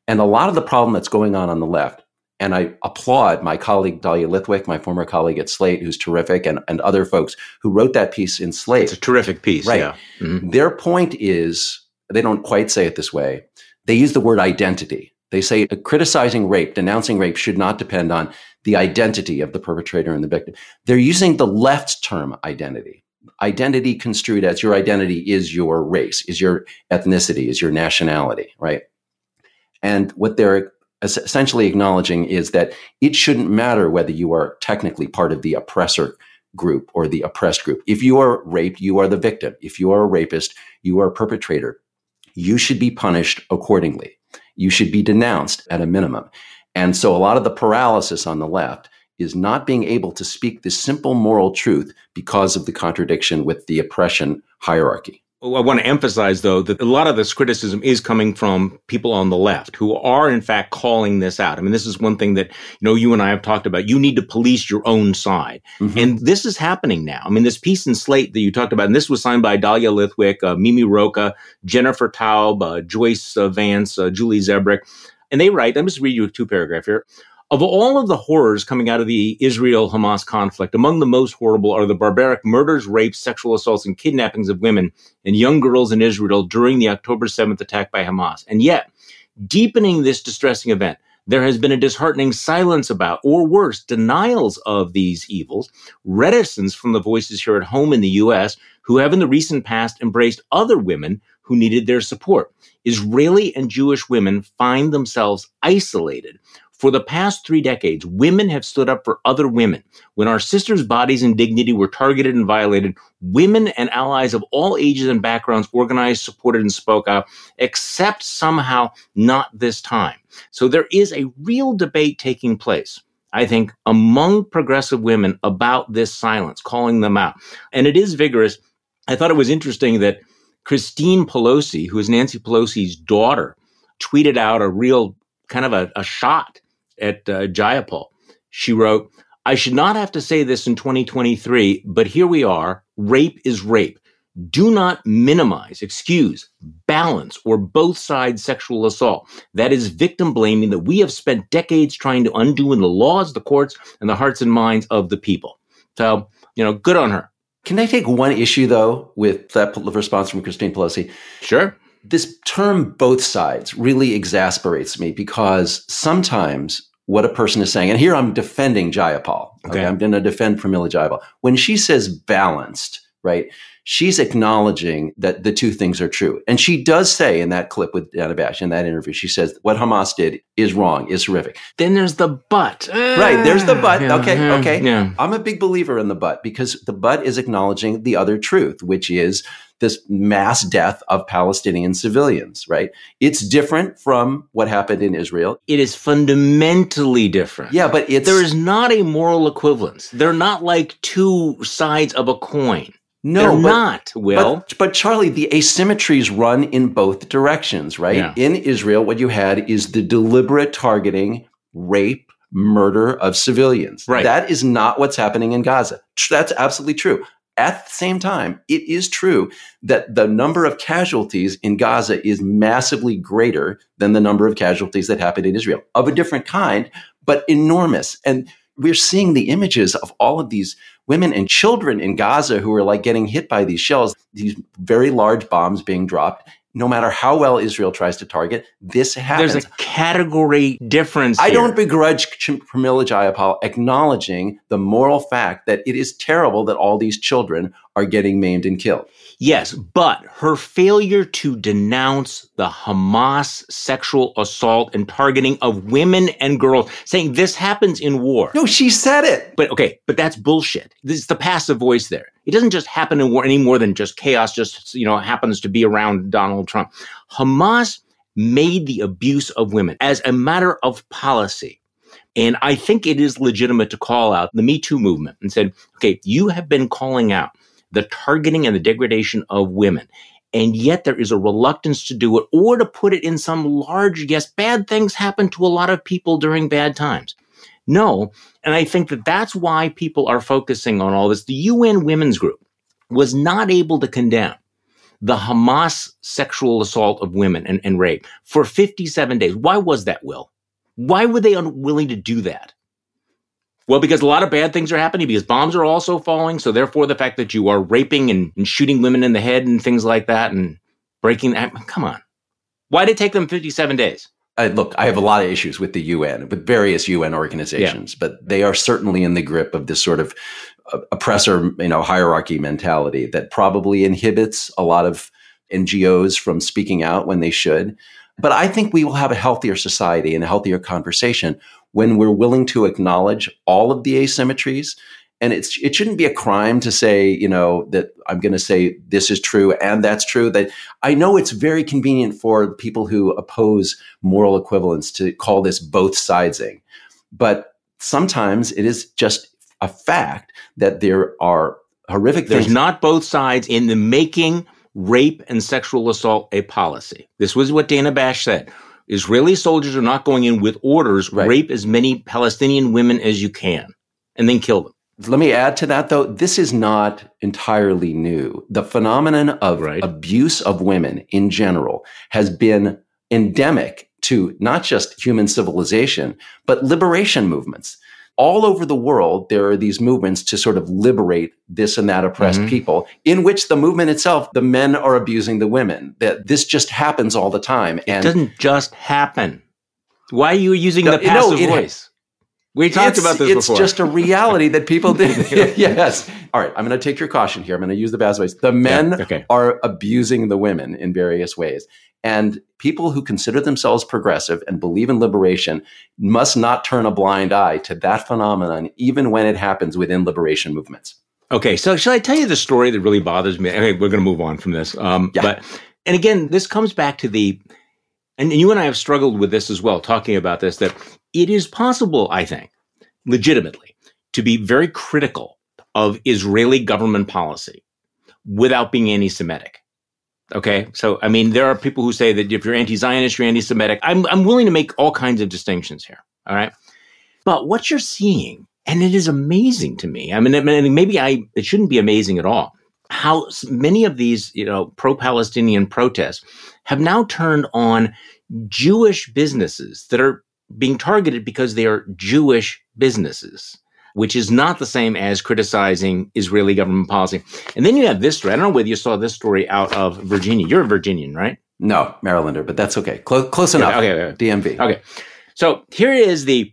And a lot of the problem that's going on on the left and I applaud my colleague Dahlia Lithwick, my former colleague at Slate, who's terrific, and, and other folks who wrote that piece in Slate. It's a terrific piece, right? Yeah. Mm-hmm. Their point is they don't quite say it this way. They use the word identity. They say criticizing rape, denouncing rape should not depend on the identity of the perpetrator and the victim. They're using the left term identity. Identity construed as your identity is your race, is your ethnicity, is your nationality, right? And what they're essentially acknowledging is that it shouldn't matter whether you are technically part of the oppressor group or the oppressed group. If you are raped, you are the victim. If you are a rapist, you are a perpetrator. You should be punished accordingly. You should be denounced at a minimum. And so a lot of the paralysis on the left is not being able to speak this simple moral truth because of the contradiction with the oppression hierarchy. I want to emphasize, though, that a lot of this criticism is coming from people on the left who are, in fact, calling this out. I mean, this is one thing that, you know, you and I have talked about. You need to police your own side. Mm-hmm. And this is happening now. I mean, this piece in Slate that you talked about, and this was signed by Dahlia Lithwick, uh, Mimi Rocah, Jennifer Taub, uh, Joyce uh, Vance, uh, Julie Zebrak. And they write, let me just read you a two paragraph here. Of all of the horrors coming out of the Israel Hamas conflict, among the most horrible are the barbaric murders, rapes, sexual assaults, and kidnappings of women and young girls in Israel during the October 7th attack by Hamas. And yet, deepening this distressing event, there has been a disheartening silence about, or worse, denials of these evils, reticence from the voices here at home in the U.S. who have in the recent past embraced other women who needed their support. Israeli and Jewish women find themselves isolated for the past three decades, women have stood up for other women. When our sisters' bodies and dignity were targeted and violated, women and allies of all ages and backgrounds organized, supported, and spoke out, except somehow not this time. So there is a real debate taking place. I think, among progressive women about this silence, calling them out. And it is vigorous. I thought it was interesting that Christine Pelosi, who is Nancy Pelosi's daughter, tweeted out a real kind of a, a shot at uh, Jayapal. She wrote, I should not have to say this in 2023, but here we are. Rape is rape. Do not minimize, excuse, balance, or both sides sexual assault. That is victim blaming that we have spent decades trying to undo in the laws, the courts, and the hearts and minds of the people. So, you know, good on her. Can I take one issue, though, with that response from Christine Pelosi? Sure. This term, both sides, really exasperates me because sometimes what a person is saying, and here I'm defending Jayapal. Okay. okay I'm going to defend Pramila Jayapal. When she says balanced, right? She's acknowledging that the two things are true. And she does say in that clip with Dana Bash, in that interview, she says what Hamas did is wrong, is horrific. Then there's the but. right. There's the but. Yeah, okay. Yeah, okay. Yeah. I'm a big believer in the but because the but is acknowledging the other truth, which is this mass death of Palestinian civilians, right? It's different from what happened in Israel. It is fundamentally different. Yeah, but it's. There is not a moral equivalence. They're not like two sides of a coin. No, They're but, not, Will. But, but, Charlie, the asymmetries run in both directions, right? Yeah. In Israel, what you had is the deliberate targeting, rape, murder of civilians. Right. That is not what's happening in Gaza. That's absolutely true. At the same time, it is true that the number of casualties in Gaza is massively greater than the number of casualties that happened in Israel, of a different kind, but enormous. And we're seeing the images of all of these women and children in Gaza who are like getting hit by these shells, these very large bombs being dropped. No matter how well Israel tries to target, this happens. There's a category difference. I here. don't begrudge Pramila Jayapal acknowledging the moral fact that it is terrible that all these children are getting maimed and killed. Yes, but her failure to denounce the Hamas sexual assault and targeting of women and girls, saying this happens in war. No, she said it. But okay, but that's bullshit. This is the passive voice there. It doesn't just happen in war any more than just chaos just, you know, happens to be around Donald Trump. Hamas made the abuse of women as a matter of policy. And I think it is legitimate to call out the Me Too movement and said, okay, you have been calling out the targeting and the degradation of women. And yet there is a reluctance to do it or to put it in some large, yes, bad things happen to a lot of people during bad times. No. And I think that that's why people are focusing on all this. The UN Women's Group was not able to condemn the Hamas sexual assault of women and, and rape for 57 days. Why was that, Will? Why were they unwilling to do that? Well, because a lot of bad things are happening because bombs are also falling. So therefore, the fact that you are raping and, and shooting women in the head and things like that and breaking, that, come on. Why did it take them 57 days? I, look, I have a lot of issues with the UN, with various UN organizations, yeah. but they are certainly in the grip of this sort of uh, oppressor, you know, hierarchy mentality that probably inhibits a lot of NGOs from speaking out when they should. But I think we will have a healthier society and a healthier conversation when we're willing to acknowledge all of the asymmetries. And it's it shouldn't be a crime to say you know that i'm going to say this is true and that's true. That i know it's very convenient for people who oppose moral equivalence to call this both sidesing but sometimes it is just a fact that there are horrific there's things. not both sides in the making rape and sexual assault a policy. This was what dana bash said israeli soldiers are not going in with orders right. rape as many palestinian women as you can and then kill them let me add to that, though. This is not entirely new. The phenomenon of right. abuse of women in general has been endemic to not just human civilization, but liberation movements. All over the world, there are these movements to sort of liberate this and that oppressed mm-hmm. people, in which the movement itself, the men are abusing the women. That this just happens all the time. And it doesn't just happen. Why are you using no, the passive no, voice? We talked it's, about this it's before. just a reality that people do. yes. All right. I'm going to take your caution here. I'm going to use the bad voice. The men yeah, okay. are abusing the women in various ways. And people who consider themselves progressive and believe in liberation must not turn a blind eye to that phenomenon, even when it happens within liberation movements. Okay. So, shall I tell you the story that really bothers me? Okay, we're going to move on from this. Um, yeah. But, and again, this comes back to the, and you and I have struggled with this as well, talking about this, that it is possible, I think, legitimately, to be very critical of Israeli government policy without being anti Semitic. Okay. So, I mean, there are people who say that if you're anti Zionist, you're anti Semitic. I'm, I'm willing to make all kinds of distinctions here. All right. But what you're seeing, and it is amazing to me, I mean, maybe I, it shouldn't be amazing at all, how many of these, you know, pro Palestinian protests have now turned on Jewish businesses that are being targeted because they are Jewish businesses, which is not the same as criticizing Israeli government policy. And then you have this story. I don't know whether you saw this story out of Virginia. You're a Virginian, right? No, Marylander, but that's okay. Close, close enough. Okay, okay, okay. DMV. Okay. So here is the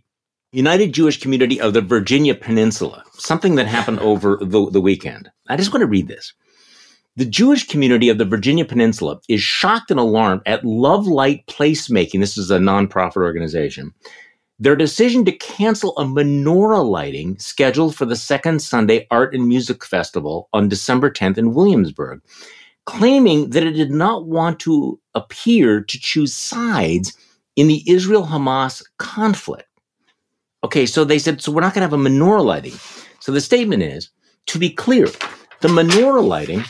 United Jewish Community of the Virginia Peninsula, something that happened over the, the weekend. I just want to read this. The Jewish community of the Virginia Peninsula is shocked and alarmed at Love Light Placemaking. This is a nonprofit organization. Their decision to cancel a menorah lighting scheduled for the second Sunday Art and Music Festival on December 10th in Williamsburg, claiming that it did not want to appear to choose sides in the Israel Hamas conflict. Okay, so they said, so we're not going to have a menorah lighting. So the statement is to be clear, the menorah lighting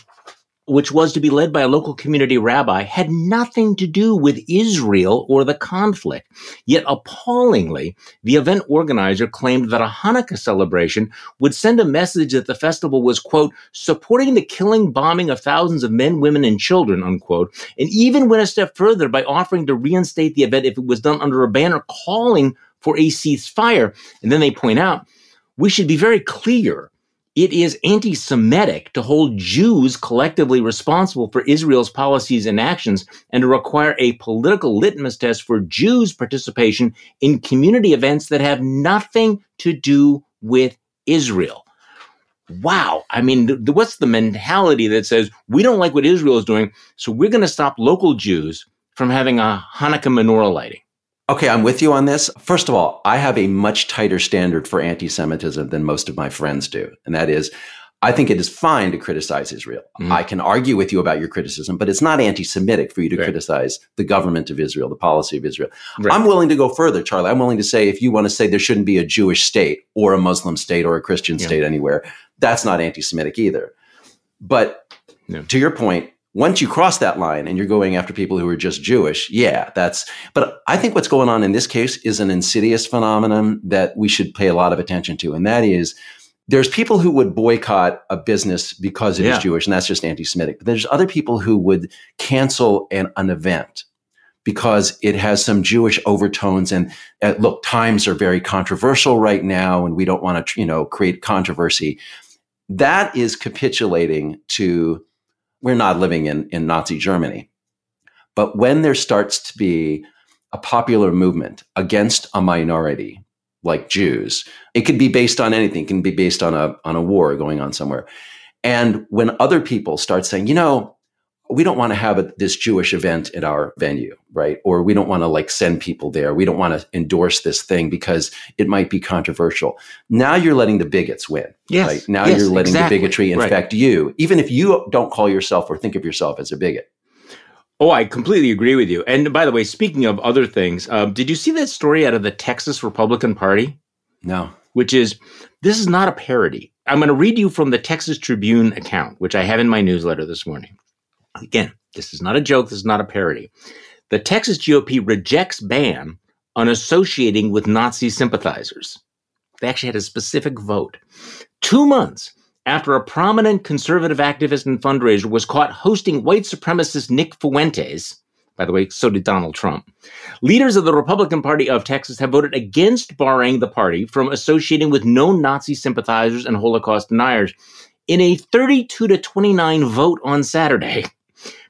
which was to be led by a local community rabbi, had nothing to do with Israel or the conflict. Yet appallingly, the event organizer claimed that a Hanukkah celebration would send a message that the festival was, quote, supporting the killing, bombing of thousands of men, women, and children, unquote, and even went a step further by offering to reinstate the event if it was done under a banner calling for a ceasefire. And then they point out, we should be very clear it is anti Semitic to hold Jews collectively responsible for Israel's policies and actions and to require a political litmus test for Jews' participation in community events that have nothing to do with Israel. Wow. I mean, th- what's the mentality that says we don't like what Israel is doing, so we're going to stop local Jews from having a Hanukkah menorah lighting? Okay, I'm with you on this. First of all, I have a much tighter standard for anti Semitism than most of my friends do. And that is, I think it is fine to criticize Israel. Mm-hmm. I can argue with you about your criticism, but it's not anti Semitic for you to right. criticize the government of Israel, the policy of Israel. Right. I'm willing to go further, Charlie. I'm willing to say if you want to say there shouldn't be a Jewish state or a Muslim state or a Christian yeah. state anywhere, that's not anti Semitic either. But yeah. to your point, once you cross that line and you're going after people who are just Jewish, yeah, that's, but I think what's going on in this case is an insidious phenomenon that we should pay a lot of attention to. And that is there's people who would boycott a business because it yeah. is Jewish, and that's just anti Semitic. But there's other people who would cancel an, an event because it has some Jewish overtones. And uh, look, times are very controversial right now, and we don't want to, you know, create controversy. That is capitulating to we're not living in, in Nazi Germany. But when there starts to be a popular movement against a minority like Jews, it could be based on anything. It can be based on a on a war going on somewhere. And when other people start saying, you know, we don't want to have a, this Jewish event at our venue, right? Or we don't want to like send people there. We don't want to endorse this thing because it might be controversial. Now you're letting the bigots win. Yes. Right? Now yes, you're letting exactly. the bigotry infect right. you, even if you don't call yourself or think of yourself as a bigot. Oh, I completely agree with you. And by the way, speaking of other things, um, did you see that story out of the Texas Republican Party? No. Which is, this is not a parody. I'm going to read you from the Texas Tribune account, which I have in my newsletter this morning. Again, this is not a joke. This is not a parody. The Texas GOP rejects ban on associating with Nazi sympathizers. They actually had a specific vote. Two months after a prominent conservative activist and fundraiser was caught hosting white supremacist Nick Fuentes, by the way, so did Donald Trump. Leaders of the Republican Party of Texas have voted against barring the party from associating with known Nazi sympathizers and Holocaust deniers in a 32 to 29 vote on Saturday.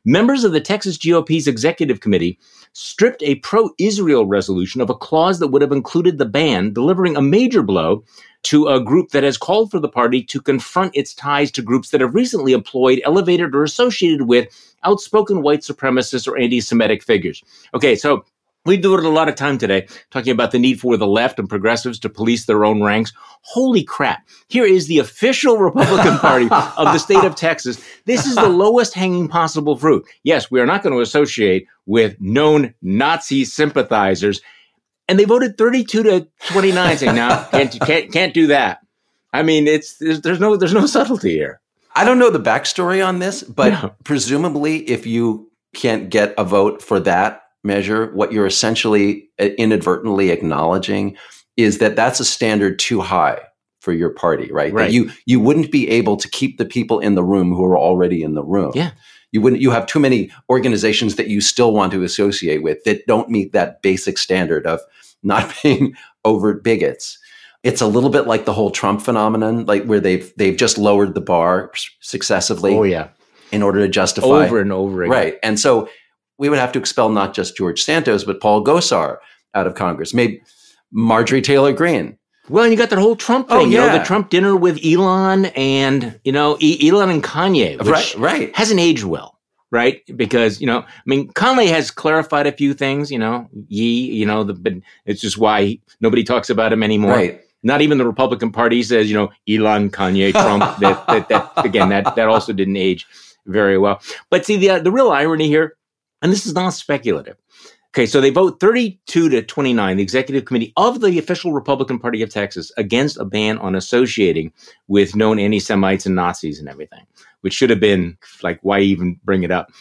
Members of the Texas GOP's executive committee stripped a pro Israel resolution of a clause that would have included the ban, delivering a major blow to a group that has called for the party to confront its ties to groups that have recently employed, elevated, or associated with outspoken white supremacist or anti Semitic figures. Okay, so we devoted a lot of time today talking about the need for the left and progressives to police their own ranks. Holy crap. Here is the official Republican Party of the state of Texas. This is the lowest hanging possible fruit. Yes, we are not going to associate with known Nazi sympathizers. And they voted 32 to 29 saying, no, can't, can't, can't do that. I mean, it's, there's, there's no, there's no subtlety here. I don't know the backstory on this, but no. presumably if you can't get a vote for that measure, what you're essentially uh, inadvertently acknowledging is that that's a standard too high for your party, right? Right. That you you wouldn't be able to keep the people in the room who are already in the room. Yeah. You wouldn't you have too many organizations that you still want to associate with that don't meet that basic standard of not being overt bigots. It's a little bit like the whole Trump phenomenon, like where they've they've just lowered the bar successively. Oh yeah. In order to justify over and over again. Right. And so we would have to expel not just George Santos, but Paul Gosar out of Congress. Maybe Marjorie Taylor Greene. Well, and you got that whole Trump oh, thing, Oh, you know, yeah. the Trump dinner with Elon and, you know, e- Elon and Kanye, which Right, right. hasn't aged well, right? Because, you know, I mean, Kanye has clarified a few things, you know, ye, you know, the, but it's just why nobody talks about him anymore. Right. Not even the Republican Party says, you know, Elon, Kanye, Trump. that, that, that, again, that, that also didn't age very well. But see, the, uh, the real irony here, and this is not speculative. Okay, so they vote 32 to 29, the executive committee of the official Republican Party of Texas, against a ban on associating with known anti Semites and Nazis and everything, which should have been like, why even bring it up?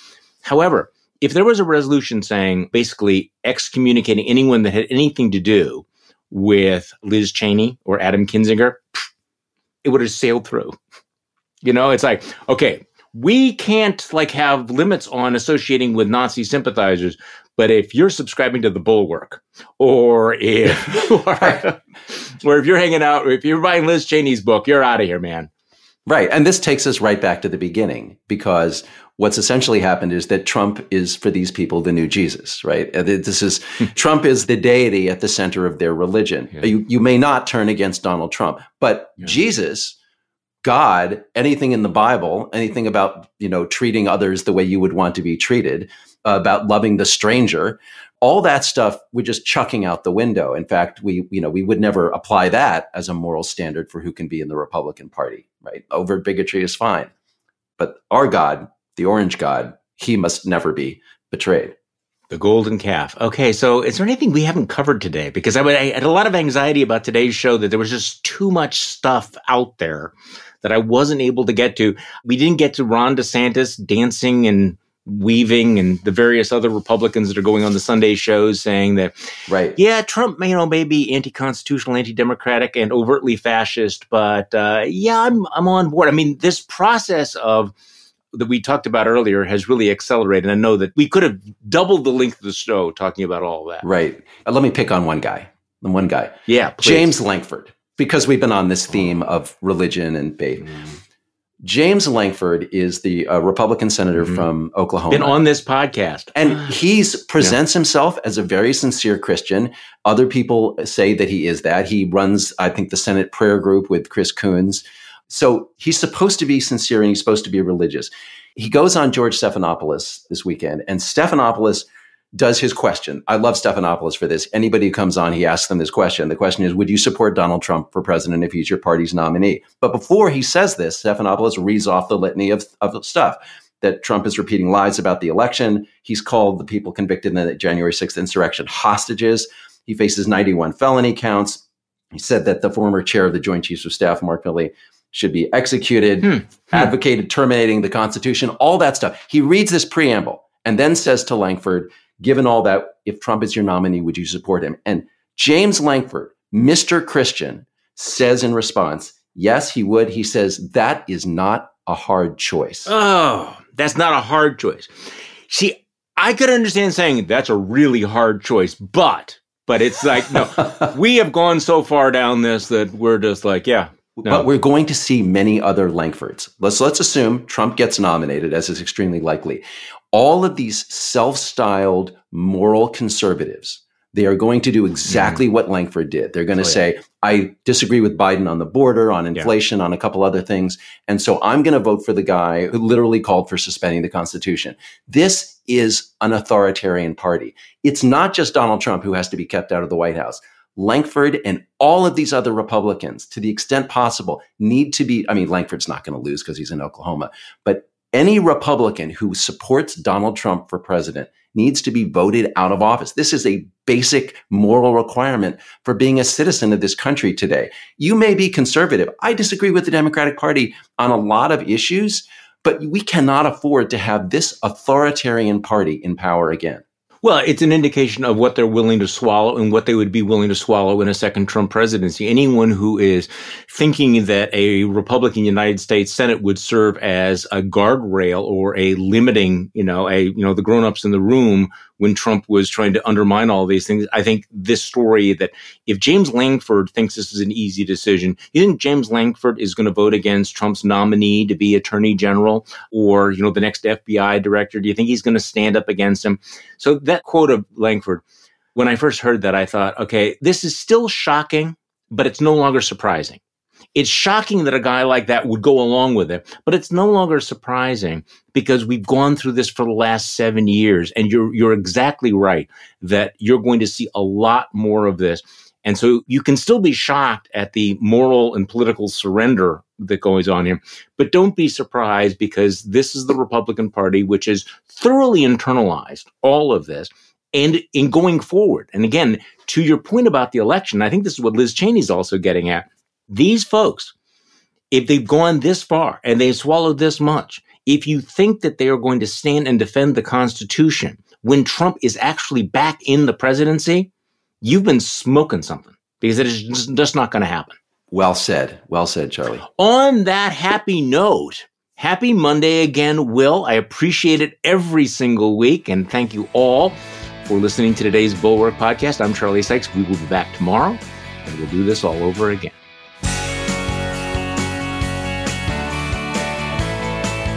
However, if there was a resolution saying basically excommunicating anyone that had anything to do with Liz Cheney or Adam Kinzinger, it would have sailed through. You know, it's like, okay, we can't like have limits on associating with Nazi sympathizers, but if you're subscribing to the Bulwark, or if or, or if you're hanging out, or if you're buying Liz Cheney's book, you're out of here, man. Right. And this takes us right back to the beginning because what's essentially happened is that Trump is for these people the new Jesus, right? This is hmm. Trump is the deity at the center of their religion. You you may not turn against Donald Trump, but Jesus God, anything in the Bible, anything about, you know, treating others the way you would want to be treated, uh, about loving the stranger, all that stuff we're just chucking out the window. In fact, we, you know, we would never apply that as a moral standard for who can be in the Republican Party, right? Overt bigotry is fine. But our God, the orange God, he must never be betrayed. The golden calf. Okay, so is there anything we haven't covered today? Because I, I had a lot of anxiety about today's show that there was just too much stuff out there that I wasn't able to get to. We didn't get to Ron DeSantis dancing and weaving and the various other Republicans that are going on the Sunday shows saying that, right? Yeah, Trump, you know, may be anti-constitutional, anti-democratic, and overtly fascist, but uh, yeah, I'm I'm on board. I mean, this process of that we talked about earlier has really accelerated. I know that we could have doubled the length of the show talking about all that. Right. Uh, let me pick on one guy. The One guy. Yeah. Please. James Lankford. Because we've been on this theme of religion and faith. James Lankford is the uh, Republican senator mm-hmm. from Oklahoma. Been on this podcast. And he presents yeah. himself as a very sincere Christian. Other people say that he is that. He runs, I think, the Senate prayer group with Chris Coons. So he's supposed to be sincere and he's supposed to be religious. He goes on George Stephanopoulos this weekend, and Stephanopoulos – does his question. I love Stephanopoulos for this. Anybody who comes on, he asks them this question. The question is, would you support Donald Trump for president if he's your party's nominee? But before he says this, Stephanopoulos reads off the litany of, of stuff that Trump is repeating lies about the election. He's called the people convicted in the January 6th insurrection hostages. He faces 91 felony counts. He said that the former chair of the Joint Chiefs of Staff, Mark Milley, should be executed, hmm. Hmm. advocated terminating the Constitution, all that stuff. He reads this preamble and then says to Lankford, given all that, if Trump is your nominee, would you support him? And James Lankford, Mr. Christian, says in response, yes, he would. He says, that is not a hard choice. Oh, that's not a hard choice. See, I could understand saying that's a really hard choice, but but it's like no, we have gone so far down this that we're just like, yeah. No. But we're going to see many other Lankfords. Let's let's assume Trump gets nominated, as is extremely likely all of these self-styled moral conservatives they are going to do exactly mm. what Lankford did. They're going to oh, say, yeah. I disagree with Biden on the border, on inflation, yeah. on a couple other things. And so I'm going to vote for the guy who literally called for suspending the Constitution. This is an authoritarian party. It's not just Donald Trump who has to be kept out of the White House. Lankford and all of these other Republicans, to the extent possible, need to be. I mean, Lankford's not going to lose because he's in Oklahoma, but any Republican who supports Donald Trump for president needs to be voted out of office. This is a basic moral requirement for being a citizen of this country today. You may be conservative. I disagree with the Democratic Party on a lot of issues, but we cannot afford to have this authoritarian party in power again. Well, it's an indication of what they're willing to swallow and what they would be willing to swallow in a second Trump presidency. Anyone who is thinking that a Republican United States Senate would serve as a guardrail or a limiting, you know, a, you know, the grown-ups in the room when Trump was trying to undermine all these things. I think this story that if James Lankford thinks this is an easy decision, you think James Lankford is going to vote against Trump's nominee to be attorney general or, you know, the next FBI director? Do you think he's going to stand up against him? So that quote of Lankford, when I first heard that, I thought, okay, this is still shocking, but it's no longer surprising. It's shocking that a guy like that would go along with it, but it's no longer surprising because we've gone through this for the last seven years. And you're, you're exactly right that you're going to see a lot more of this. And so you can still be shocked at the moral and political surrender that goes on here, but don't be surprised because this is the Republican Party, which has thoroughly internalized all of this. And in going forward, and again, to your point about the election, I think this is what Liz Cheney's also getting at. These folks, if they've gone this far and they've swallowed this much, if you think that they are going to stand and defend the Constitution when Trump is actually back in the presidency, you've been smoking something because it is just not going to happen. Well said. Well said, Charlie. On that happy note, happy Monday again, Will. I appreciate it every single week. And thank you all for listening to today's Bulwark podcast. I'm Charlie Sykes. We will be back tomorrow and we'll do this all over again.